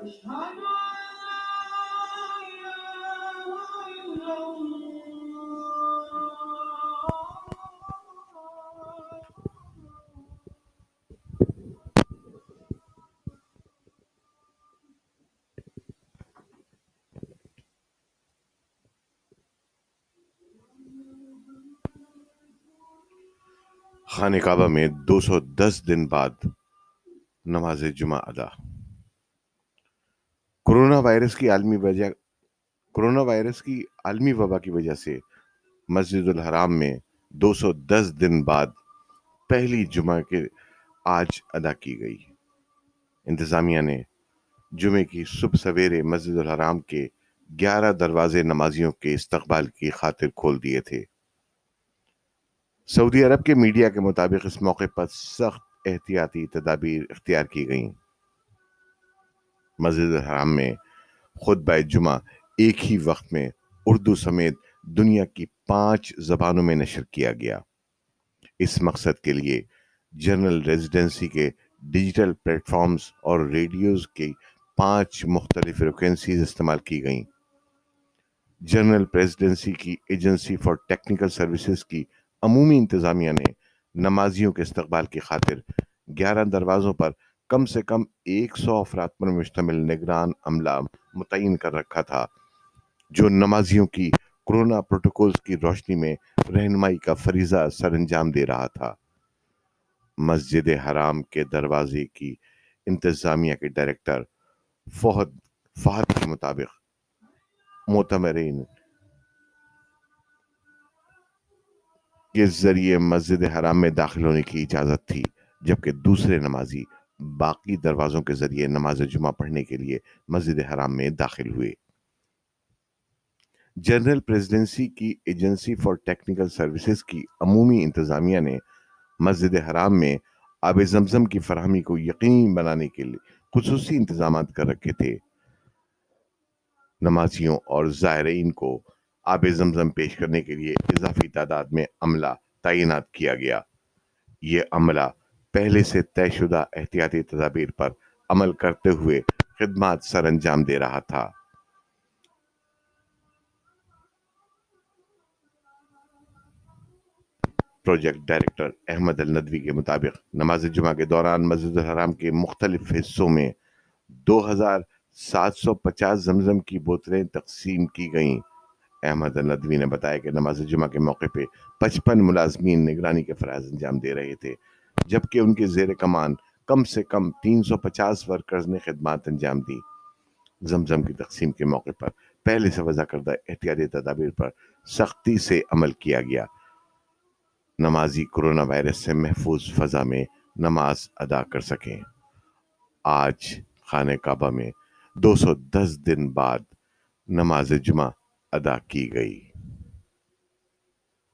خانہ کعبہ میں دو سو دس دن بعد نماز جمعہ ادا۔ کرونا وائرس کی عالمی وجہ کرونا وائرس کی عالمی وبا کی وجہ سے مسجد الحرام میں دو سو دس دن بعد پہلی جمعہ کے آج ادا کی گئی۔ انتظامیہ نے جمعے کی صبح سویرے مسجد الحرام کے گیارہ دروازے نمازیوں کے استقبال کی خاطر کھول دیے تھے۔ سعودی عرب کے میڈیا کے مطابق اس موقع پر سخت احتیاطی تدابیر اختیار کی گئیں۔ مسجد الحرام میں خود بائے جمعہ ایک ہی وقت میں اردو سمیت دنیا کی پانچ زبانوں میں نشر کیا گیا۔ اس مقصد کے لیے جنرل ریزیڈنسی کے ڈیجیٹل پلیٹ فارمز اور ریڈیوز کی پانچ مختلف فریکوینسیز استعمال کی گئیں۔ جنرل پریزیڈنسی کی ایجنسی فار ٹیکنیکل سروسز کی عمومی انتظامیہ نے نمازیوں کے استقبال کی خاطر گیارہ دروازوں پر کم سے کم ایک سو افراد پر مشتمل نگران عملہ متعین کر رکھا تھا، جو نمازیوں کی کرونا پروٹوکولز کی روشنی میں رہنمائی کا فریضہ سر انجام دے رہا تھا۔ مسجد حرام کے دروازے کی انتظامیہ کے ڈائریکٹر فہد فہد کے مطابق معتمرین کے ذریعے مسجد حرام میں داخل ہونے کی اجازت تھی، جبکہ دوسرے نمازی باقی دروازوں کے ذریعے نماز جمعہ پڑھنے کے لیے مسجد حرام میں داخل ہوئے۔ جنرل پریزیڈنسی کی ایجنسی فار ٹیکنیکل سروسز کی عمومی انتظامیہ نے مسجد حرام میں آب زمزم کی فراہمی کو یقینی بنانے کے لیے خصوصی انتظامات کر رکھے تھے۔ نمازیوں اور زائرین کو آب زمزم پیش کرنے کے لیے اضافی تعداد میں عملہ تعینات کیا گیا۔ یہ عملہ پہلے سے طے شدہ احتیاطی تدابیر پر عمل کرتے ہوئے خدمات سر انجام دے رہا تھا۔ پروجیکٹ ڈائریکٹر احمد الندوی کے مطابق نماز جمعہ کے دوران مسجد الحرام کے مختلف حصوں میں دو ہزار سات سو پچاس زمزم کی بوتلیں تقسیم کی گئیں۔ احمد الندوی نے بتایا کہ نماز جمعہ کے موقع پہ پچپن ملازمین نگرانی کے فرائض انجام دے رہے تھے۔ جبکہ ان کے زیر کمان کم سے کم تین سو پچاس ورکرز نے خدمات انجام دی۔ زمزم کی تقسیم کے موقع پر پہلے سے وضع کردہ احتیاطی تدابیر پر سختی سے عمل کیا گیا۔ نمازی کرونا وائرس سے محفوظ فضا میں نماز ادا کر سکیں۔ آج خانہ کعبہ میں دو سو دس دن بعد نماز جمعہ ادا کی گئی۔